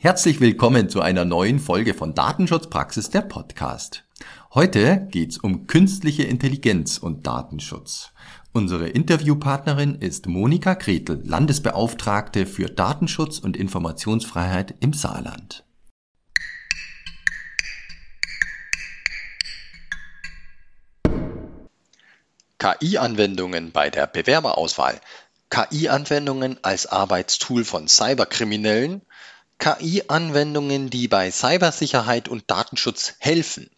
Herzlich willkommen zu einer neuen Folge von Datenschutzpraxis der Podcast. Heute geht's um künstliche Intelligenz und Datenschutz. Unsere Interviewpartnerin ist Monika Gretel, Landesbeauftragte für Datenschutz und Informationsfreiheit im Saarland. KI-Anwendungen bei der Bewerberauswahl, KI-Anwendungen als Arbeitstool von Cyberkriminellen KI-Anwendungen, die bei Cybersicherheit und Datenschutz helfen.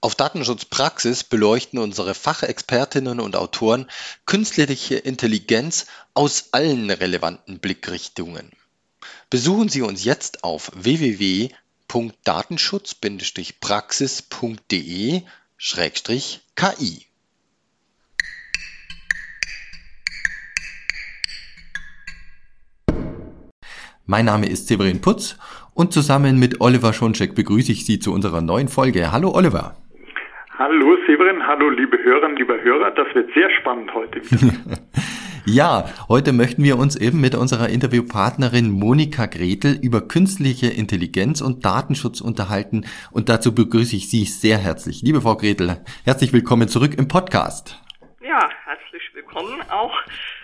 Auf Datenschutzpraxis beleuchten unsere Fachexpertinnen und Autoren künstliche Intelligenz aus allen relevanten Blickrichtungen. Besuchen Sie uns jetzt auf www.datenschutz-praxis.de-ki. Mein Name ist Severin Putz und zusammen mit Oliver Schoncheck begrüße ich Sie zu unserer neuen Folge. Hallo Oliver. Hallo Severin, hallo liebe Hörerinnen, liebe Hörer, das wird sehr spannend heute. ja, heute möchten wir uns eben mit unserer Interviewpartnerin Monika Gretel über künstliche Intelligenz und Datenschutz unterhalten und dazu begrüße ich Sie sehr herzlich. Liebe Frau Gretel, herzlich willkommen zurück im Podcast. Ja, herzlich willkommen auch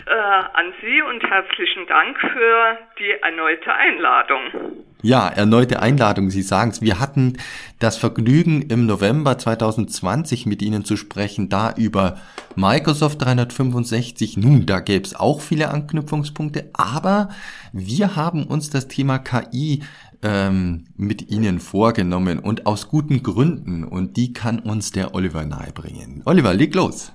äh, an Sie und herzlichen Dank für die erneute Einladung. Ja, erneute Einladung, Sie sagen es. Wir hatten das Vergnügen, im November 2020 mit Ihnen zu sprechen, da über Microsoft 365. Nun, da gäbe es auch viele Anknüpfungspunkte, aber wir haben uns das Thema KI ähm, mit Ihnen vorgenommen und aus guten Gründen und die kann uns der Oliver nahebringen. Oliver, leg los.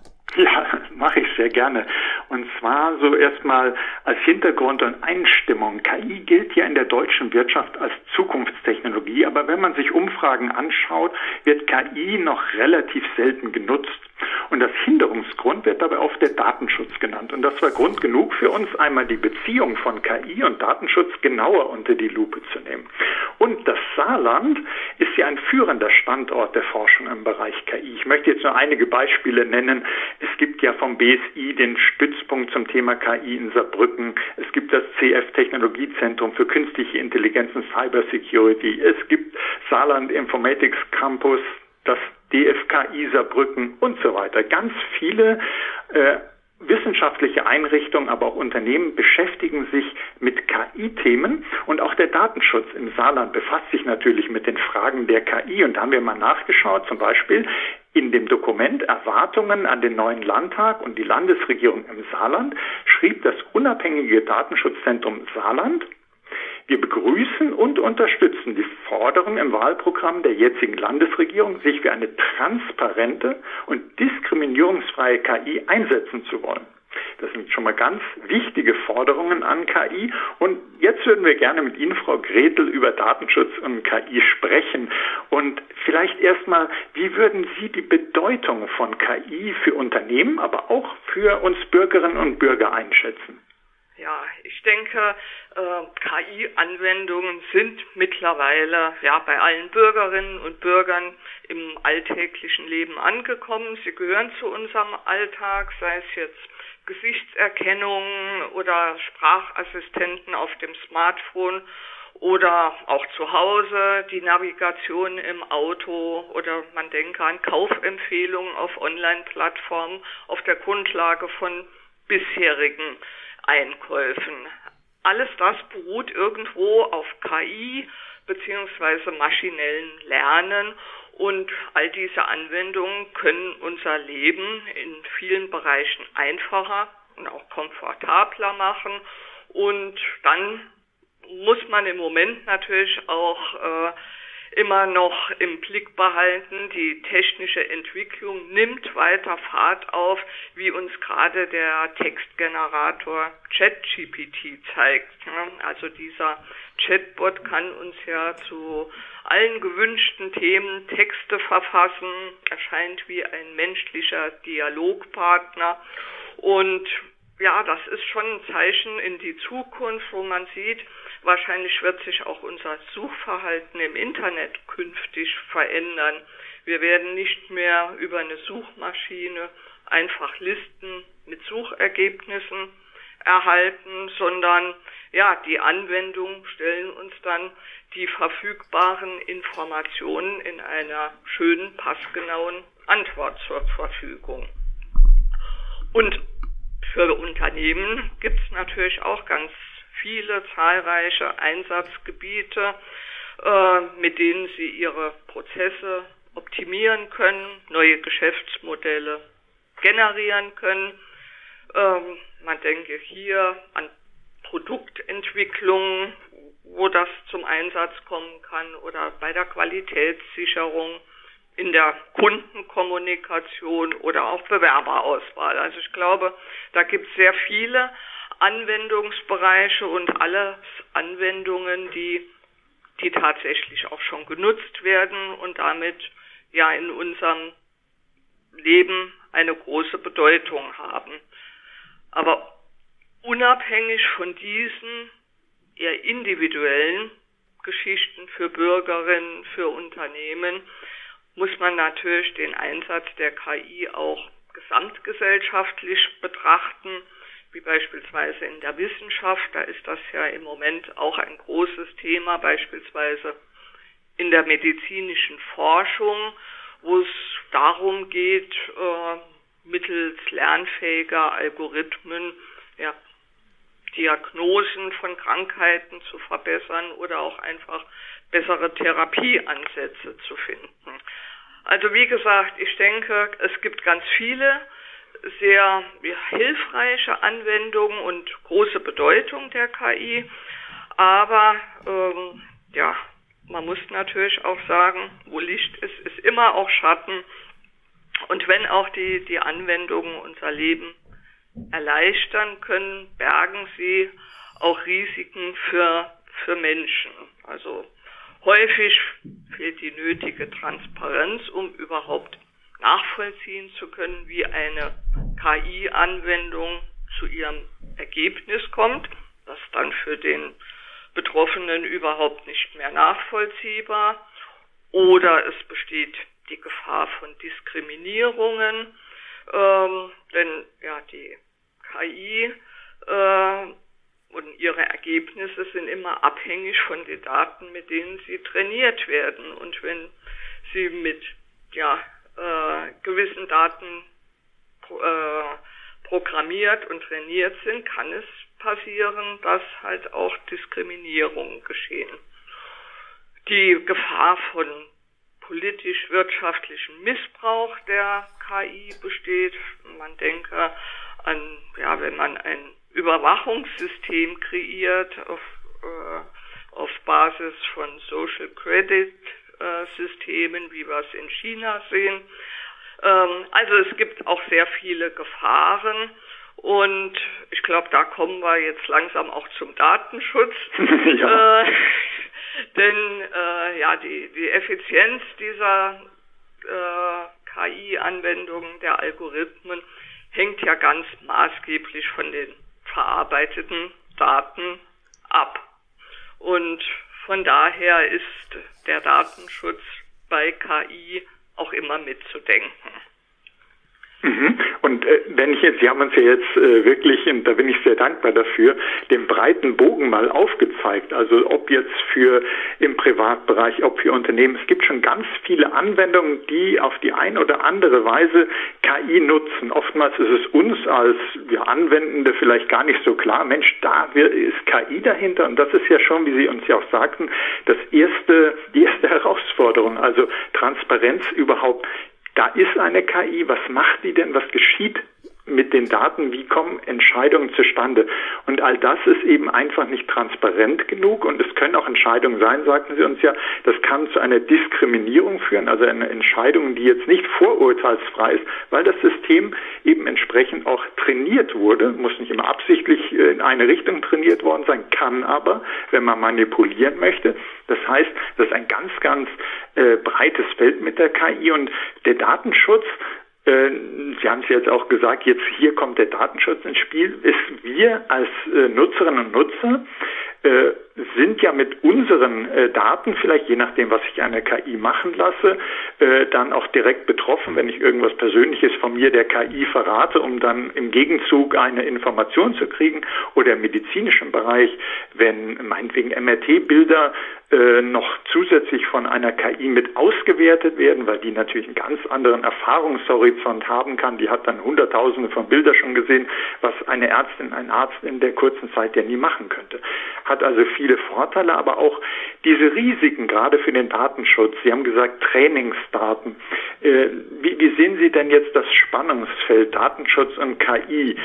Sehr gerne. Und zwar so erstmal als Hintergrund und Einstimmung. KI gilt ja in der deutschen Wirtschaft als Zukunftstechnologie, aber wenn man sich Umfragen anschaut, wird KI noch relativ selten genutzt. Und das Hinderungsgrund wird dabei oft der Datenschutz genannt. Und das war Grund genug für uns, einmal die Beziehung von KI und Datenschutz genauer unter die Lupe zu nehmen. Und das Saarland ist ja ein führender Standort der Forschung im Bereich KI. Ich möchte jetzt nur einige Beispiele nennen. Es gibt ja vom BSI den Stützpunkt zum Thema KI in Saarbrücken. Es gibt das CF Technologiezentrum für künstliche Intelligenz und Cybersecurity. Es gibt Saarland Informatics Campus, das DFKI Saarbrücken und so weiter. Ganz viele äh, wissenschaftliche Einrichtungen, aber auch Unternehmen beschäftigen sich mit KI-Themen und auch der Datenschutz im Saarland befasst sich natürlich mit den Fragen der KI und da haben wir mal nachgeschaut, zum Beispiel in dem Dokument Erwartungen an den neuen Landtag und die Landesregierung im Saarland schrieb das unabhängige Datenschutzzentrum Saarland wir begrüßen und unterstützen die Forderung im Wahlprogramm der jetzigen Landesregierung, sich für eine transparente und diskriminierungsfreie KI einsetzen zu wollen. Das sind schon mal ganz wichtige Forderungen an KI. Und jetzt würden wir gerne mit Ihnen, Frau Gretel, über Datenschutz und KI sprechen. Und vielleicht erstmal, wie würden Sie die Bedeutung von KI für Unternehmen, aber auch für uns Bürgerinnen und Bürger einschätzen? Ja, ich denke, äh, KI-Anwendungen sind mittlerweile ja bei allen Bürgerinnen und Bürgern im alltäglichen Leben angekommen. Sie gehören zu unserem Alltag, sei es jetzt Gesichtserkennung oder Sprachassistenten auf dem Smartphone oder auch zu Hause, die Navigation im Auto oder man denke an Kaufempfehlungen auf Online-Plattformen auf der Grundlage von bisherigen Einkäufen. Alles das beruht irgendwo auf KI beziehungsweise maschinellen Lernen und all diese Anwendungen können unser Leben in vielen Bereichen einfacher und auch komfortabler machen und dann muss man im Moment natürlich auch äh, immer noch im Blick behalten. Die technische Entwicklung nimmt weiter Fahrt auf, wie uns gerade der Textgenerator ChatGPT zeigt. Also dieser Chatbot kann uns ja zu allen gewünschten Themen Texte verfassen, erscheint wie ein menschlicher Dialogpartner und ja, das ist schon ein Zeichen in die Zukunft, wo man sieht, Wahrscheinlich wird sich auch unser Suchverhalten im Internet künftig verändern. Wir werden nicht mehr über eine Suchmaschine einfach Listen mit Suchergebnissen erhalten, sondern ja, die Anwendungen stellen uns dann die verfügbaren Informationen in einer schönen, passgenauen Antwort zur Verfügung. Und für Unternehmen gibt es natürlich auch ganz viele zahlreiche Einsatzgebiete, äh, mit denen sie ihre Prozesse optimieren können, neue Geschäftsmodelle generieren können. Ähm, man denke hier an Produktentwicklung, wo das zum Einsatz kommen kann oder bei der Qualitätssicherung, in der Kundenkommunikation oder auch Bewerberauswahl. Also ich glaube, da gibt es sehr viele Anwendungsbereiche und alles Anwendungen, die, die tatsächlich auch schon genutzt werden und damit ja in unserem Leben eine große Bedeutung haben. Aber unabhängig von diesen eher individuellen Geschichten für Bürgerinnen, für Unternehmen, muss man natürlich den Einsatz der KI auch gesamtgesellschaftlich betrachten, wie beispielsweise in der Wissenschaft. Da ist das ja im Moment auch ein großes Thema, beispielsweise in der medizinischen Forschung, wo es darum geht, äh, mittels lernfähiger Algorithmen ja, Diagnosen von Krankheiten zu verbessern oder auch einfach bessere Therapieansätze zu finden. Also wie gesagt, ich denke, es gibt ganz viele sehr hilfreiche Anwendungen und große Bedeutung der KI, aber ähm, ja, man muss natürlich auch sagen, wo Licht ist, ist immer auch Schatten. Und wenn auch die, die Anwendungen unser Leben erleichtern können, bergen sie auch Risiken für, für Menschen. Also häufig fehlt die nötige Transparenz, um überhaupt nachvollziehen zu können, wie eine KI-Anwendung zu ihrem Ergebnis kommt. Das dann für den Betroffenen überhaupt nicht mehr nachvollziehbar. Oder es besteht die Gefahr von Diskriminierungen, ähm, denn ja, die KI äh, und ihre Ergebnisse sind immer abhängig von den Daten, mit denen sie trainiert werden. Und wenn sie mit ja, äh, gewissen Daten äh, programmiert und trainiert sind, kann es passieren, dass halt auch Diskriminierungen geschehen. Die Gefahr von politisch-wirtschaftlichem Missbrauch der KI besteht. Man denke an, ja, wenn man ein Überwachungssystem kreiert auf, äh, auf Basis von Social Credit Systemen, wie wir es in China sehen. Ähm, also es gibt auch sehr viele Gefahren. Und ich glaube, da kommen wir jetzt langsam auch zum Datenschutz. ja. äh, denn äh, ja, die, die Effizienz dieser äh, KI-Anwendungen, der Algorithmen, hängt ja ganz maßgeblich von den verarbeiteten Daten ab. Und von daher ist der Datenschutz bei KI auch immer mitzudenken. Mhm. Und äh, wenn ich jetzt, Sie haben uns ja jetzt äh, wirklich, und da bin ich sehr dankbar dafür, den breiten Bogen mal aufgezeigt. Also ob jetzt für im Privatbereich, ob für Unternehmen. Es gibt schon ganz viele Anwendungen, die auf die eine oder andere Weise KI nutzen. Oftmals ist es uns als wir Anwendende vielleicht gar nicht so klar. Mensch, da ist KI dahinter. Und das ist ja schon, wie Sie uns ja auch sagten, das erste, die erste Herausforderung. Also Transparenz überhaupt da ist eine KI, was macht die denn, was geschieht mit den Daten, wie kommen Entscheidungen zustande. Und all das ist eben einfach nicht transparent genug und es können auch Entscheidungen sein, sagten Sie uns ja, das kann zu einer Diskriminierung führen, also eine Entscheidung, die jetzt nicht vorurteilsfrei ist, weil das System eben entsprechend auch trainiert wurde, muss nicht immer absichtlich in eine Richtung trainiert worden sein, kann aber, wenn man manipulieren möchte. Das heißt, das ist ein ganz, ganz äh, breites Feld mit der KI und der Datenschutz äh, Sie haben es jetzt auch gesagt, jetzt hier kommt der Datenschutz ins Spiel, ist wir als äh, Nutzerinnen und Nutzer äh, sind ja mit unseren äh, Daten, vielleicht je nachdem, was ich eine KI machen lasse, äh, dann auch direkt betroffen, wenn ich irgendwas Persönliches von mir der KI verrate, um dann im Gegenzug eine Information zu kriegen oder im medizinischen Bereich, wenn meinetwegen MRT-Bilder äh, noch zusätzlich von einer KI mit ausgewertet werden, weil die natürlich einen ganz anderen Erfahrungshorizont haben kann. Die hat dann Hunderttausende von Bildern schon gesehen, was eine Ärztin, ein Arzt in der kurzen Zeit ja nie machen könnte. Hat also viele Vorteile, aber auch diese Risiken, gerade für den Datenschutz. Sie haben gesagt Trainingsdaten. Äh, wie, wie sehen Sie denn jetzt das Spannungsfeld Datenschutz und KI?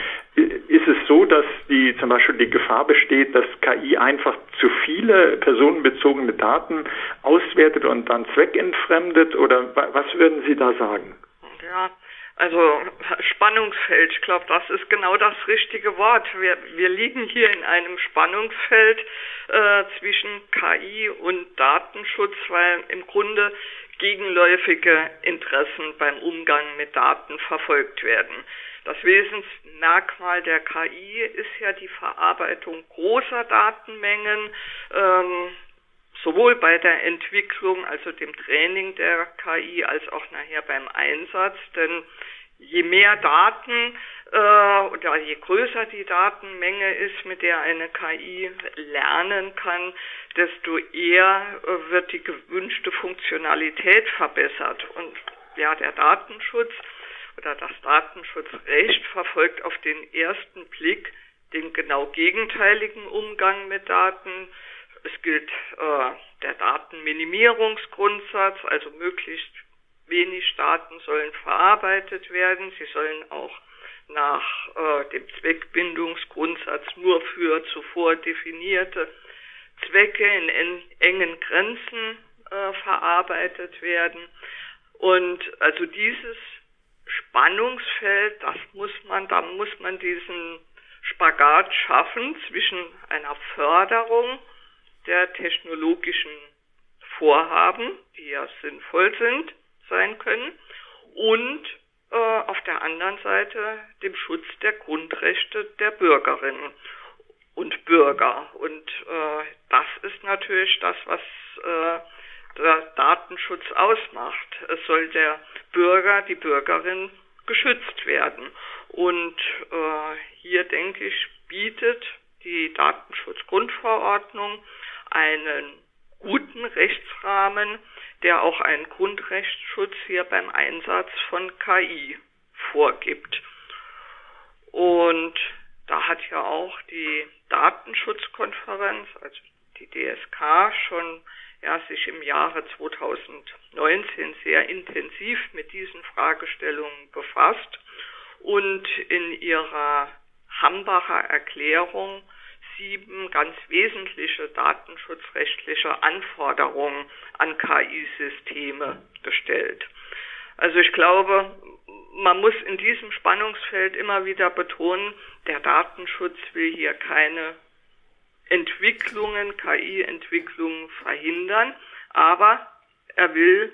Ist es so, dass die zum Beispiel die Gefahr besteht, dass KI einfach zu viele personenbezogene Daten auswertet und dann zweckentfremdet? Oder was würden Sie da sagen? Ja, also Spannungsfeld, ich glaube, das ist genau das richtige Wort. Wir, wir liegen hier in einem Spannungsfeld äh, zwischen KI und Datenschutz, weil im Grunde gegenläufige Interessen beim Umgang mit Daten verfolgt werden. Das Wesensmerkmal der KI ist ja die Verarbeitung großer Datenmengen, ähm, sowohl bei der Entwicklung, also dem Training der KI, als auch nachher beim Einsatz. Denn je mehr Daten äh, oder je größer die Datenmenge ist, mit der eine KI lernen kann, desto eher äh, wird die gewünschte Funktionalität verbessert. Und ja, der Datenschutz oder das Datenschutzrecht verfolgt auf den ersten Blick den genau gegenteiligen Umgang mit Daten. Es gilt äh, der Datenminimierungsgrundsatz, also möglichst wenig Daten sollen verarbeitet werden. Sie sollen auch nach äh, dem Zweckbindungsgrundsatz nur für zuvor definierte Zwecke in en engen Grenzen äh, verarbeitet werden. Und also dieses Spannungsfeld, das muss man, da muss man diesen Spagat schaffen zwischen einer Förderung der technologischen Vorhaben, die ja sinnvoll sind, sein können, und äh, auf der anderen Seite dem Schutz der Grundrechte der Bürgerinnen und Bürger. Und äh, das ist natürlich das, was äh, Datenschutz ausmacht. Es soll der Bürger, die Bürgerin geschützt werden. Und äh, hier, denke ich, bietet die Datenschutzgrundverordnung einen guten Rechtsrahmen, der auch einen Grundrechtsschutz hier beim Einsatz von KI vorgibt. Und da hat ja auch die Datenschutzkonferenz, also die DSK, schon ja, sich im Jahre 2019 sehr intensiv mit diesen Fragestellungen befasst und in ihrer Hambacher Erklärung sieben ganz wesentliche datenschutzrechtliche Anforderungen an KI-Systeme gestellt. Also ich glaube, man muss in diesem Spannungsfeld immer wieder betonen, der Datenschutz will hier keine Entwicklungen, KI-Entwicklungen verhindern, aber er will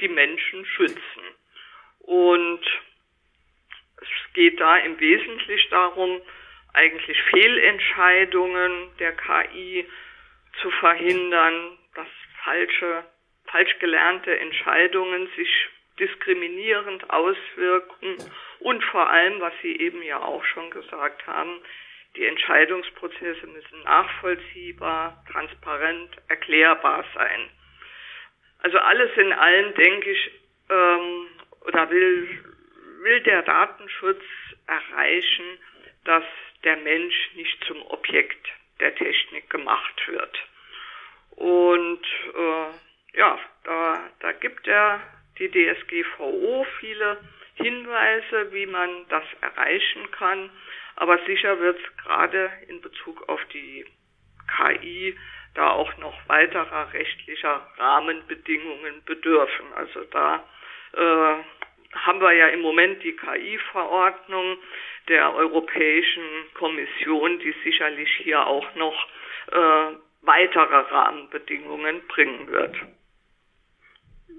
die Menschen schützen. Und es geht da im Wesentlichen darum, eigentlich Fehlentscheidungen der KI zu verhindern, dass falsche, falsch gelernte Entscheidungen sich diskriminierend auswirken und vor allem, was Sie eben ja auch schon gesagt haben, die Entscheidungsprozesse müssen nachvollziehbar, transparent, erklärbar sein. Also alles in allem denke ich, ähm, oder will, will der Datenschutz erreichen, dass der Mensch nicht zum Objekt der Technik gemacht wird. Und äh, ja, da, da gibt er die DSGVO viele Hinweise, wie man das erreichen kann. Aber sicher wird es gerade in Bezug auf die KI da auch noch weiterer rechtlicher Rahmenbedingungen bedürfen. Also da äh, haben wir ja im Moment die KI-Verordnung der Europäischen Kommission, die sicherlich hier auch noch äh, weitere Rahmenbedingungen bringen wird.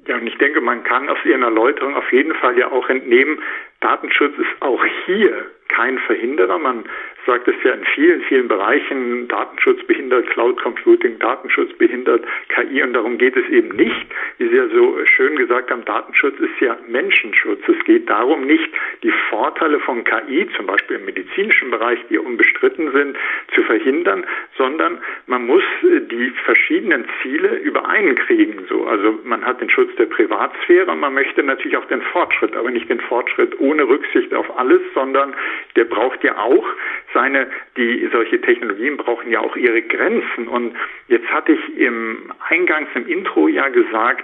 Ja, und ich denke, man kann aus Ihren Erläuterungen auf jeden Fall ja auch entnehmen, Datenschutz ist auch hier kein Verhinderer. Man sagt es ja in vielen, vielen Bereichen, Datenschutz behindert, Cloud Computing, Datenschutz behindert, KI und darum geht es eben nicht. Wie Sie ja so schön gesagt haben, Datenschutz ist ja Menschenschutz. Es geht darum, nicht die Vorteile von KI, zum Beispiel im medizinischen Bereich, die unbestritten sind, zu verhindern, sondern man muss die verschiedenen Ziele übereinkriegen. So, also man hat den Schutz der Privatsphäre und man möchte natürlich auch den Fortschritt, aber nicht den Fortschritt ohne Rücksicht auf alles, sondern der braucht ja auch seine, die solche Technologien brauchen ja auch ihre Grenzen. Und jetzt hatte ich im Eingangs im Intro ja gesagt,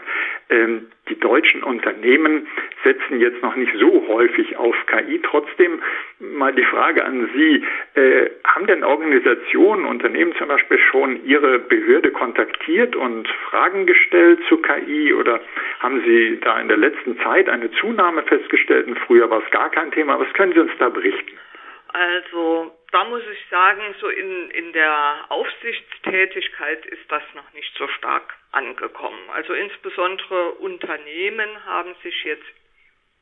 ähm, die deutschen Unternehmen setzen jetzt noch nicht so häufig auf KI. Trotzdem mal die Frage an Sie, äh, haben denn Organisationen, Unternehmen zum Beispiel schon Ihre Behörde kontaktiert und Fragen gestellt zu KI oder haben Sie da in der letzten Zeit eine Zunahme festgestellt und früher war es gar kein Thema? Was können Sie uns da berichten? Also da muss ich sagen, so in, in der Aufsichtstätigkeit ist das noch nicht so stark angekommen. Also insbesondere Unternehmen haben sich jetzt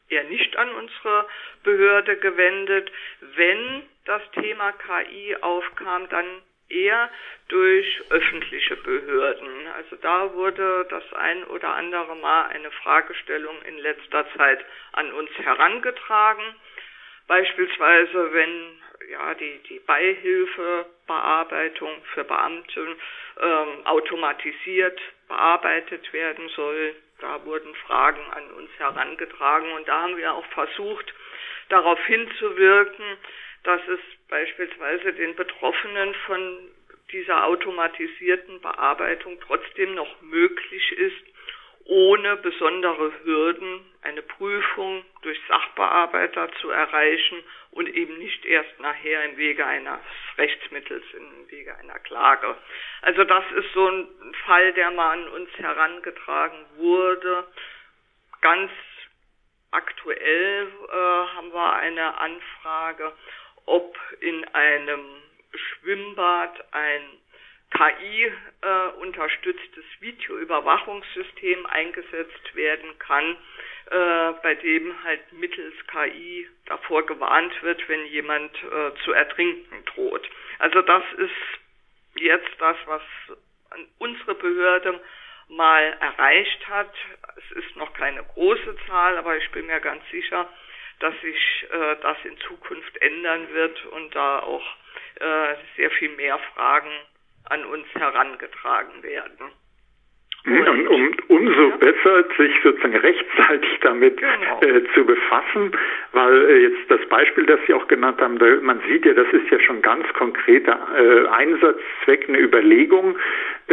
eher nicht an unsere Behörde gewendet. Wenn das Thema KI aufkam, dann eher durch öffentliche Behörden. Also da wurde das ein oder andere Mal eine Fragestellung in letzter Zeit an uns herangetragen. Beispielsweise, wenn ja die, die Beihilfebearbeitung für Beamte ähm, automatisiert bearbeitet werden soll. Da wurden Fragen an uns herangetragen und da haben wir auch versucht, darauf hinzuwirken, dass es beispielsweise den Betroffenen von dieser automatisierten Bearbeitung trotzdem noch möglich ist, ohne besondere Hürden eine Prüfung durch Sachbearbeiter zu erreichen und eben nicht erst nachher im Wege eines Rechtsmittels, im Wege einer Klage. Also das ist so ein Fall, der mal an uns herangetragen wurde. Ganz aktuell äh, haben wir eine Anfrage, ob in einem Schwimmbad ein KI-unterstütztes äh, Videoüberwachungssystem eingesetzt werden kann, äh, bei dem halt mittels KI davor gewarnt wird, wenn jemand äh, zu ertrinken droht. Also das ist jetzt das, was unsere Behörde mal erreicht hat. Es ist noch keine große Zahl, aber ich bin mir ganz sicher, dass sich äh, das in Zukunft ändern wird und da auch äh, sehr viel mehr Fragen an uns herangetragen werden. Und um, umso ja. besser, sich sozusagen rechtzeitig damit genau. äh, zu befassen, weil äh, jetzt das Beispiel, das Sie auch genannt haben, da, man sieht ja, das ist ja schon ganz konkreter äh, Einsatzzweck, eine Überlegung,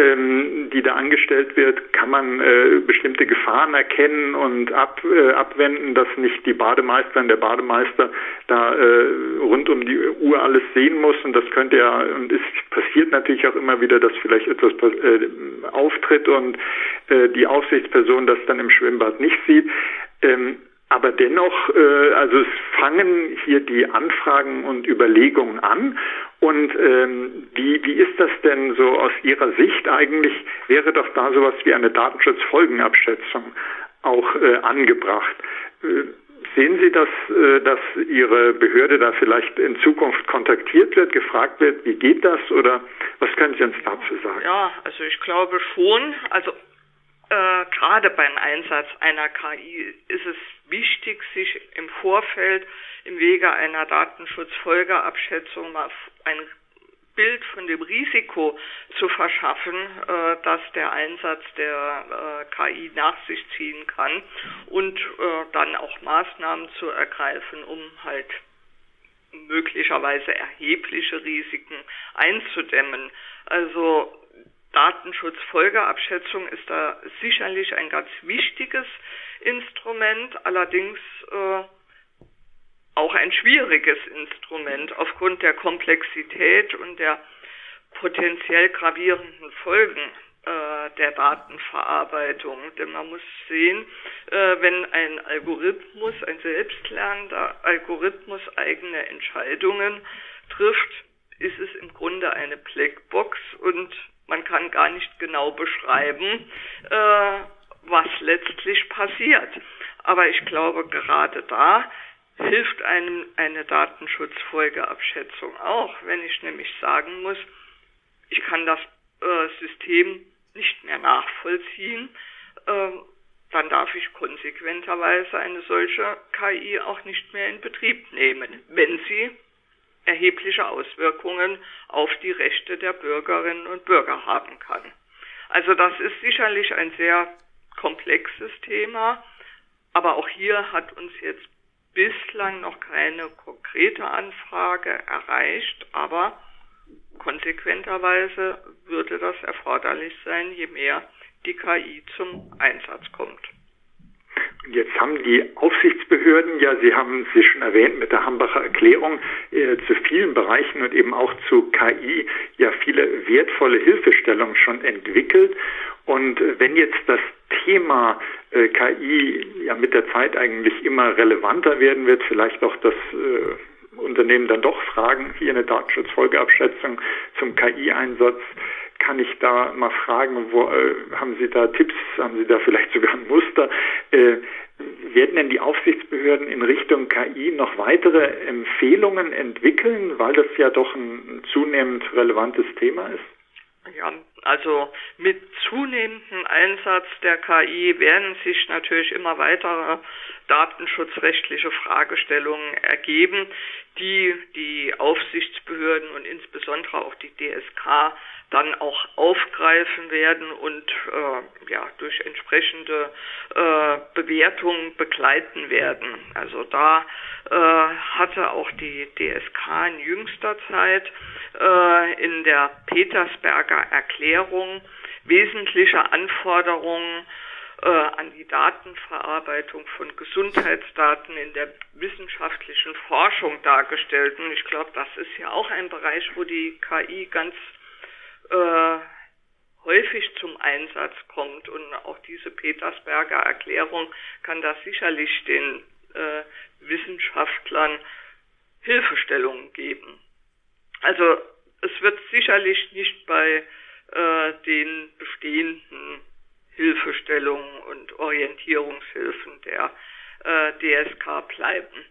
ähm, die da angestellt wird, kann man äh, bestimmte Gefahren erkennen und ab, äh, abwenden, dass nicht die Bademeisterin, der Bademeister da äh, rund um die Uhr alles sehen muss und das könnte ja, und es passiert natürlich auch immer wieder, dass vielleicht etwas äh, auftritt und äh, die Aufsichtsperson das dann im Schwimmbad nicht sieht. Ähm, aber dennoch, äh, also es fangen hier die Anfragen und Überlegungen an. Und ähm, wie, wie ist das denn so aus Ihrer Sicht eigentlich? Wäre doch da sowas wie eine Datenschutzfolgenabschätzung auch äh, angebracht? Äh, sehen Sie, dass, äh, dass Ihre Behörde da vielleicht in Zukunft kontaktiert wird, gefragt wird, wie geht das oder was können Sie uns dazu sagen? Ja, also ich glaube schon. Also äh, gerade beim Einsatz einer KI ist es wichtig, sich im Vorfeld im Wege einer Datenschutzfolgeabschätzung mal ein Bild von dem Risiko zu verschaffen, äh, dass der Einsatz der äh, KI nach sich ziehen kann und äh, dann auch Maßnahmen zu ergreifen, um halt möglicherweise erhebliche Risiken einzudämmen. Also Datenschutzfolgeabschätzung ist da sicherlich ein ganz wichtiges Instrument, allerdings äh, auch ein schwieriges Instrument aufgrund der Komplexität und der potenziell gravierenden Folgen äh, der Datenverarbeitung. Denn man muss sehen, äh, wenn ein Algorithmus, ein selbstlernender Algorithmus eigene Entscheidungen trifft, ist es im Grunde eine Blackbox und man kann gar nicht genau beschreiben, äh, was letztlich passiert. Aber ich glaube, gerade da hilft einem eine Datenschutzfolgeabschätzung auch, wenn ich nämlich sagen muss, ich kann das äh, System nicht mehr nachvollziehen, äh, dann darf ich konsequenterweise eine solche KI auch nicht mehr in Betrieb nehmen, wenn sie erhebliche Auswirkungen auf die Rechte der Bürgerinnen und Bürger haben kann. Also das ist sicherlich ein sehr komplexes Thema, aber auch hier hat uns jetzt bislang noch keine konkrete Anfrage erreicht, aber konsequenterweise würde das erforderlich sein, je mehr die KI zum Einsatz kommt. Jetzt haben die Aufsichtsbehörden, ja, Sie haben sie schon erwähnt mit der Hambacher Erklärung, äh, zu vielen Bereichen und eben auch zu KI ja viele wertvolle Hilfestellungen schon entwickelt. Und wenn jetzt das Thema äh, KI ja mit der Zeit eigentlich immer relevanter werden wird, vielleicht auch das äh, Unternehmen dann doch fragen, hier eine Datenschutzfolgeabschätzung zum KI-Einsatz, kann ich da mal fragen, wo, äh, haben Sie da Tipps, haben Sie da vielleicht sogar ein Muster? Äh, werden denn die Aufsichtsbehörden in Richtung KI noch weitere Empfehlungen entwickeln, weil das ja doch ein zunehmend relevantes Thema ist? Ja, also mit zunehmendem Einsatz der KI werden sich natürlich immer weitere datenschutzrechtliche Fragestellungen ergeben, die die Aufsichtsbehörden und insbesondere auch die DSK dann auch aufgreifen werden und äh, ja durch entsprechende äh, Bewertungen begleiten werden. Also da äh, hatte auch die DSK in jüngster Zeit äh, in der Petersberger Erklärung wesentliche Anforderungen äh, an die Datenverarbeitung von Gesundheitsdaten in der wissenschaftlichen Forschung dargestellt. Und ich glaube, das ist ja auch ein Bereich, wo die KI ganz äh, häufig zum Einsatz kommt. Und auch diese Petersberger Erklärung kann da sicherlich den äh, Wissenschaftlern Hilfestellungen geben. Also es wird sicherlich nicht bei äh, den bestehenden Hilfestellungen und Orientierungshilfen der äh, DSK bleiben.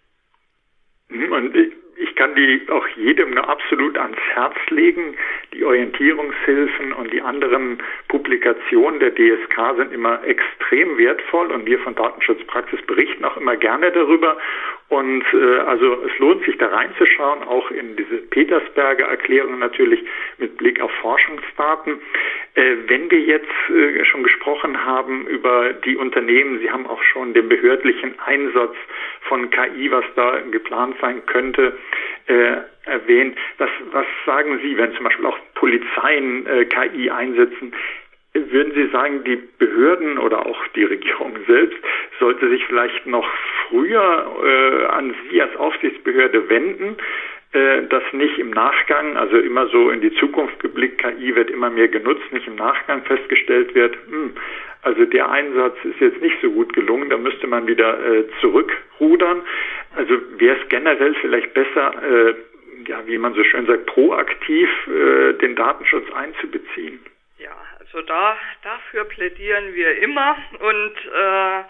Und ich kann die auch jedem nur absolut ans Herz legen. Die Orientierungshilfen und die anderen Publikationen der DSK sind immer extrem wertvoll und wir von Datenschutzpraxis berichten auch immer gerne darüber. Und äh, also es lohnt sich da reinzuschauen, auch in diese Petersberger Erklärung natürlich mit Blick auf Forschungsdaten. Äh, wenn wir jetzt äh, schon gesprochen haben über die Unternehmen, Sie haben auch schon den behördlichen Einsatz von KI, was da geplant sein könnte, äh, erwähnt. Was, was sagen Sie, wenn zum Beispiel auch Polizeien äh, KI einsetzen? Würden Sie sagen, die Behörden oder auch die Regierung selbst sollte sich vielleicht noch früher äh, an Sie als Aufsichtsbehörde wenden, äh, das nicht im Nachgang, also immer so in die Zukunft geblickt, KI wird immer mehr genutzt, nicht im Nachgang festgestellt wird, hm, also der Einsatz ist jetzt nicht so gut gelungen, da müsste man wieder äh, zurückrudern. Also wäre es generell vielleicht besser, äh, ja, wie man so schön sagt, proaktiv äh, den Datenschutz einzubeziehen. Ja, also da dafür plädieren wir immer und äh,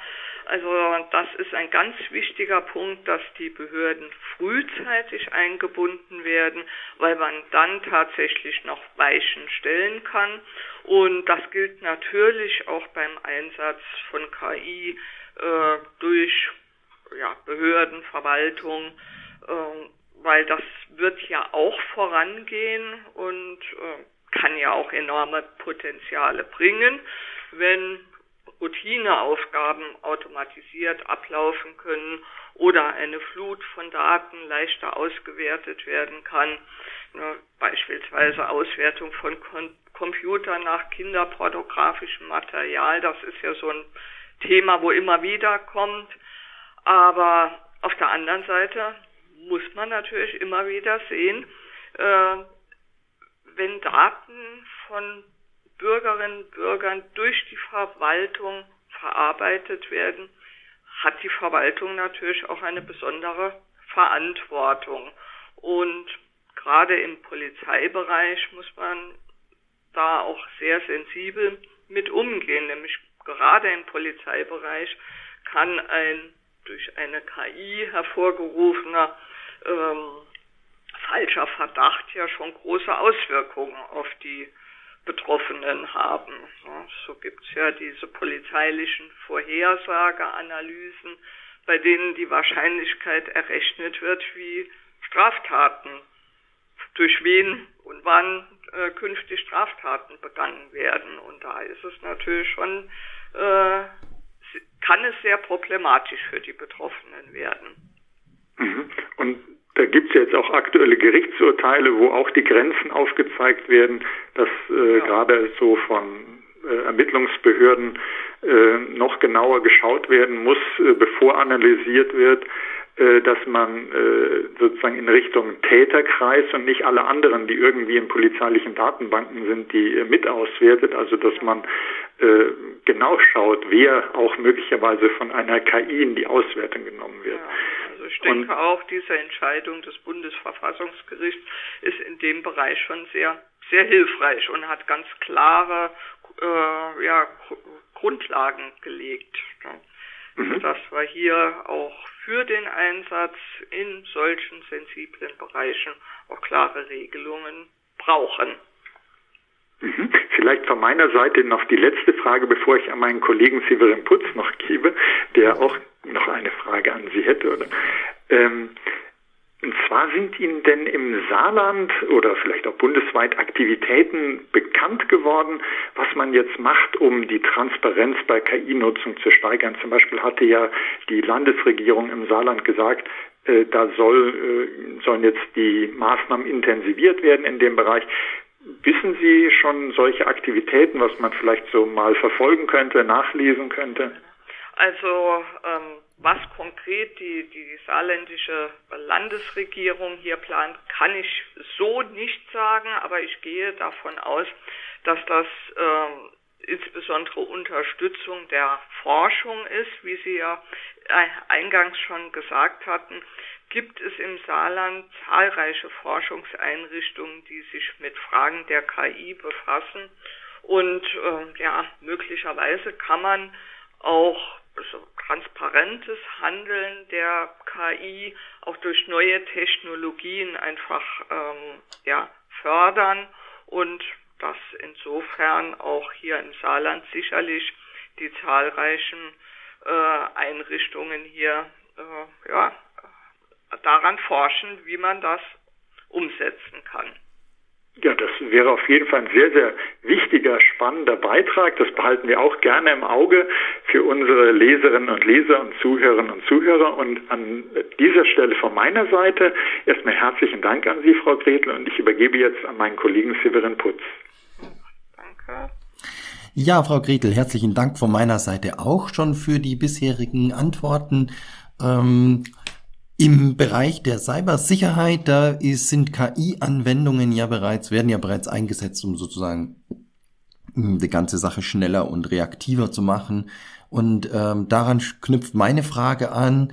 also das ist ein ganz wichtiger Punkt, dass die Behörden frühzeitig eingebunden werden, weil man dann tatsächlich noch Weichen stellen kann. Und das gilt natürlich auch beim Einsatz von KI äh, durch ja, Behörden, Verwaltung, äh, weil das wird ja auch vorangehen und äh, kann ja auch enorme Potenziale bringen, wenn Routineaufgaben automatisiert ablaufen können oder eine Flut von Daten leichter ausgewertet werden kann, ne, beispielsweise Auswertung von Computern nach kinderpornografischem Material. Das ist ja so ein Thema, wo immer wieder kommt. Aber auf der anderen Seite muss man natürlich immer wieder sehen, äh, wenn Daten von Bürgerinnen und Bürgern durch die Verwaltung verarbeitet werden, hat die Verwaltung natürlich auch eine besondere Verantwortung. Und gerade im Polizeibereich muss man da auch sehr sensibel mit umgehen, nämlich gerade im Polizeibereich kann ein durch eine KI hervorgerufener ähm, falscher Verdacht ja schon große Auswirkungen auf die Betroffenen haben. So gibt es ja diese polizeilichen Vorhersageanalysen, bei denen die Wahrscheinlichkeit errechnet wird, wie Straftaten, durch wen und wann äh, künftig Straftaten begangen werden. Und da ist es natürlich schon, äh, kann es sehr problematisch für die Betroffenen werden. Mhm. Und da gibt es jetzt auch aktuelle Gerichtsurteile, wo auch die Grenzen aufgezeigt werden, dass äh, ja. gerade so von äh, Ermittlungsbehörden äh, noch genauer geschaut werden muss, äh, bevor analysiert wird, dass man äh, sozusagen in Richtung Täterkreis und nicht alle anderen, die irgendwie in polizeilichen Datenbanken sind, die äh, mit auswertet. Also dass man äh, genau schaut, wer auch möglicherweise von einer KI in die Auswertung genommen wird. Ja, also ich denke und, auch, diese Entscheidung des Bundesverfassungsgerichts ist in dem Bereich schon sehr sehr hilfreich und hat ganz klare äh, ja, Grundlagen gelegt. Mhm. Dass wir hier auch für den Einsatz in solchen sensiblen Bereichen auch klare Regelungen brauchen. Mhm. Vielleicht von meiner Seite noch die letzte Frage, bevor ich an meinen Kollegen Severin Putz noch gebe, der auch noch eine Frage an Sie hätte. Oder? Ähm, und zwar sind Ihnen denn im Saarland oder vielleicht auch bundesweit Aktivitäten bekannt geworden, was man jetzt macht, um die Transparenz bei KI-Nutzung zu steigern. Zum Beispiel hatte ja die Landesregierung im Saarland gesagt, äh, da soll, äh, sollen jetzt die Maßnahmen intensiviert werden in dem Bereich. Wissen Sie schon solche Aktivitäten, was man vielleicht so mal verfolgen könnte, nachlesen könnte? Also ähm was konkret die, die saarländische Landesregierung hier plant, kann ich so nicht sagen, aber ich gehe davon aus, dass das ähm, insbesondere Unterstützung der Forschung ist, wie Sie ja eingangs schon gesagt hatten, gibt es im Saarland zahlreiche Forschungseinrichtungen, die sich mit Fragen der KI befassen. Und äh, ja, möglicherweise kann man auch transparentes Handeln der KI auch durch neue Technologien einfach ähm, ja, fördern und dass insofern auch hier im Saarland sicherlich die zahlreichen äh, Einrichtungen hier äh, ja, daran forschen, wie man das umsetzen kann. Ja, das wäre auf jeden Fall ein sehr, sehr wichtiger, spannender Beitrag. Das behalten wir auch gerne im Auge für unsere Leserinnen und Leser und Zuhörerinnen und Zuhörer. Und an dieser Stelle von meiner Seite erstmal herzlichen Dank an Sie, Frau Gretel, und ich übergebe jetzt an meinen Kollegen Severin Putz. Danke. Ja, Frau Gretel, herzlichen Dank von meiner Seite auch schon für die bisherigen Antworten. Ähm, im Bereich der Cybersicherheit, da ist, sind KI-Anwendungen ja bereits, werden ja bereits eingesetzt, um sozusagen die ganze Sache schneller und reaktiver zu machen. Und ähm, daran knüpft meine Frage an,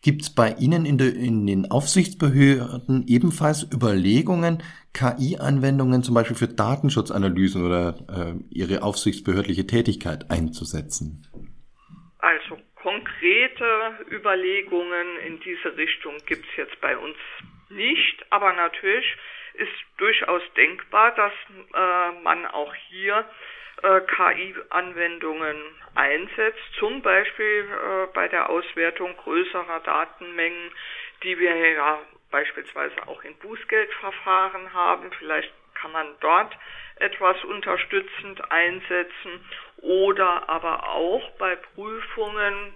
gibt es bei Ihnen in, de, in den Aufsichtsbehörden ebenfalls Überlegungen, KI-Anwendungen zum Beispiel für Datenschutzanalysen oder äh, Ihre aufsichtsbehördliche Tätigkeit einzusetzen? Also konkrete Überlegungen in diese Richtung gibt es jetzt bei uns nicht, aber natürlich ist durchaus denkbar, dass äh, man auch hier äh, KI-Anwendungen einsetzt, zum Beispiel äh, bei der Auswertung größerer Datenmengen, die wir ja beispielsweise auch in Bußgeldverfahren haben. Vielleicht kann man dort etwas unterstützend einsetzen oder aber auch bei Prüfungen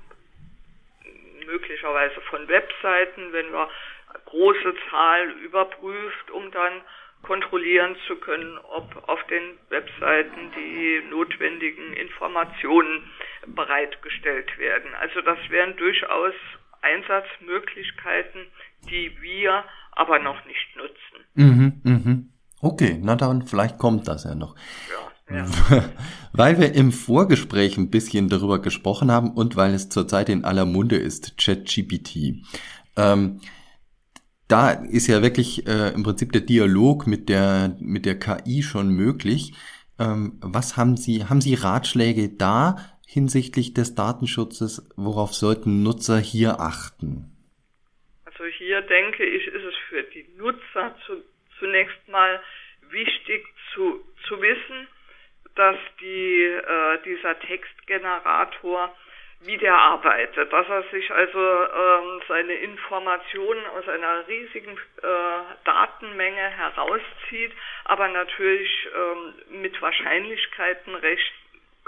möglicherweise von Webseiten, wenn wir große Zahlen überprüft, um dann kontrollieren zu können, ob auf den Webseiten die notwendigen Informationen bereitgestellt werden. Also das wären durchaus Einsatzmöglichkeiten, die wir aber noch nicht nutzen. Mhm, mhm. Okay, na dann vielleicht kommt das ja noch. Ja, ja. weil wir im Vorgespräch ein bisschen darüber gesprochen haben und weil es zurzeit in aller Munde ist, ChatGPT. Ähm, da ist ja wirklich äh, im Prinzip der Dialog mit der mit der KI schon möglich. Ähm, was haben Sie haben Sie Ratschläge da hinsichtlich des Datenschutzes? Worauf sollten Nutzer hier achten? Also hier denke ich, ist es für die Nutzer zu, zunächst mal wichtig zu, zu wissen, dass die, äh, dieser Textgenerator wie der arbeitet, dass er sich also ähm, seine Informationen aus einer riesigen äh, Datenmenge herauszieht, aber natürlich ähm, mit Wahrscheinlichkeiten recht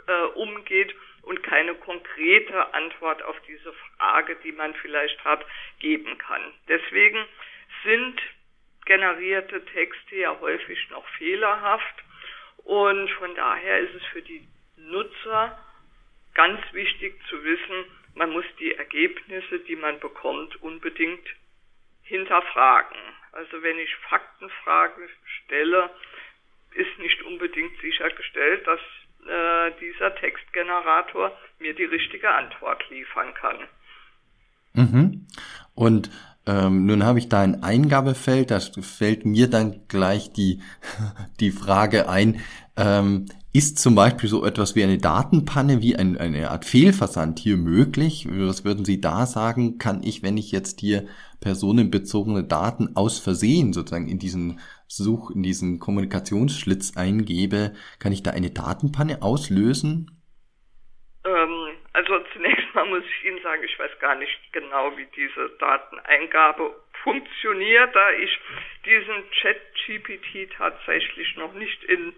äh, umgeht und keine konkrete Antwort auf diese Frage, die man vielleicht hat, geben kann. Deswegen sind generierte Texte ja häufig noch fehlerhaft und von daher ist es für die Nutzer ganz wichtig zu wissen, man muss die Ergebnisse, die man bekommt, unbedingt hinterfragen. Also wenn ich Faktenfragen stelle, ist nicht unbedingt sichergestellt, dass äh, dieser Textgenerator mir die richtige Antwort liefern kann. Mhm. Und ähm, nun habe ich da ein Eingabefeld, da fällt mir dann gleich die, die Frage ein, ähm, ist zum Beispiel so etwas wie eine Datenpanne, wie ein, eine Art Fehlversand hier möglich? Was würden Sie da sagen? Kann ich, wenn ich jetzt hier personenbezogene Daten aus Versehen sozusagen in diesen Such, in diesen Kommunikationsschlitz eingebe, kann ich da eine Datenpanne auslösen? Ähm, muss ich Ihnen sagen, ich weiß gar nicht genau, wie diese Dateneingabe funktioniert, da ich diesen Chat-GPT tatsächlich noch nicht in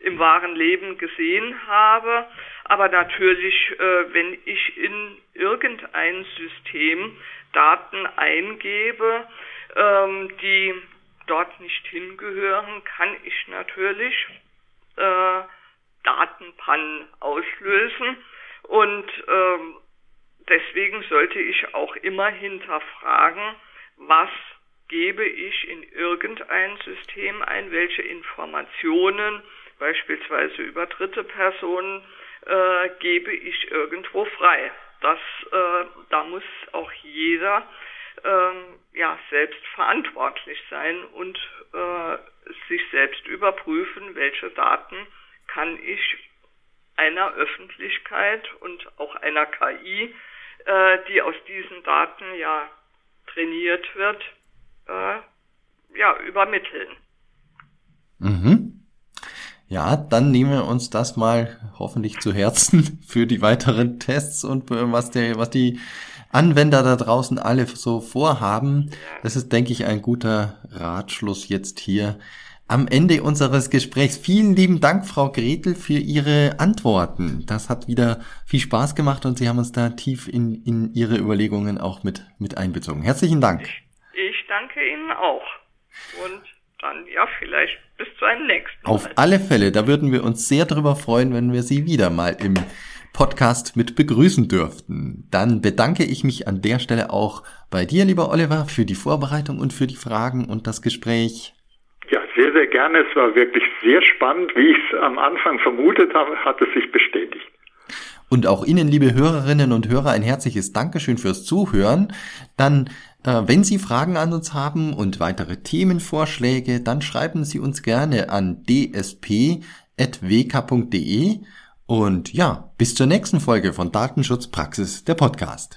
im wahren Leben gesehen habe. Aber natürlich, äh, wenn ich in irgendein System Daten eingebe, ähm, die dort nicht hingehören, kann ich natürlich äh, Datenpannen auslösen. Und ähm, deswegen sollte ich auch immer hinterfragen, was gebe ich in irgendein System ein, welche Informationen beispielsweise über dritte Personen, äh, gebe ich irgendwo frei. Das, äh, da muss auch jeder äh, ja selbst verantwortlich sein und äh, sich selbst überprüfen, welche Daten kann ich einer Öffentlichkeit und auch einer KI, äh, die aus diesen Daten ja trainiert wird, äh, ja übermitteln. Mhm. Ja, dann nehmen wir uns das mal hoffentlich zu Herzen für die weiteren Tests und was der, was die Anwender da draußen alle so vorhaben. Das ist, denke ich, ein guter Ratschluss jetzt hier am Ende unseres Gesprächs. Vielen lieben Dank, Frau Gretel, für Ihre Antworten. Das hat wieder viel Spaß gemacht und Sie haben uns da tief in, in Ihre Überlegungen auch mit, mit einbezogen. Herzlichen Dank. Ich, ich danke Ihnen auch. Und dann ja vielleicht bis zu einem nächsten Mal. Auf alle Fälle, da würden wir uns sehr darüber freuen, wenn wir Sie wieder mal im Podcast mit begrüßen dürften. Dann bedanke ich mich an der Stelle auch bei dir, lieber Oliver, für die Vorbereitung und für die Fragen und das Gespräch. Sehr, sehr gerne. Es war wirklich sehr spannend. Wie ich es am Anfang vermutet habe, hat es sich bestätigt. Und auch Ihnen, liebe Hörerinnen und Hörer, ein herzliches Dankeschön fürs Zuhören. Dann äh, wenn Sie Fragen an uns haben und weitere Themenvorschläge, dann schreiben Sie uns gerne an dsp.wk.de und ja, bis zur nächsten Folge von Datenschutzpraxis, der Podcast.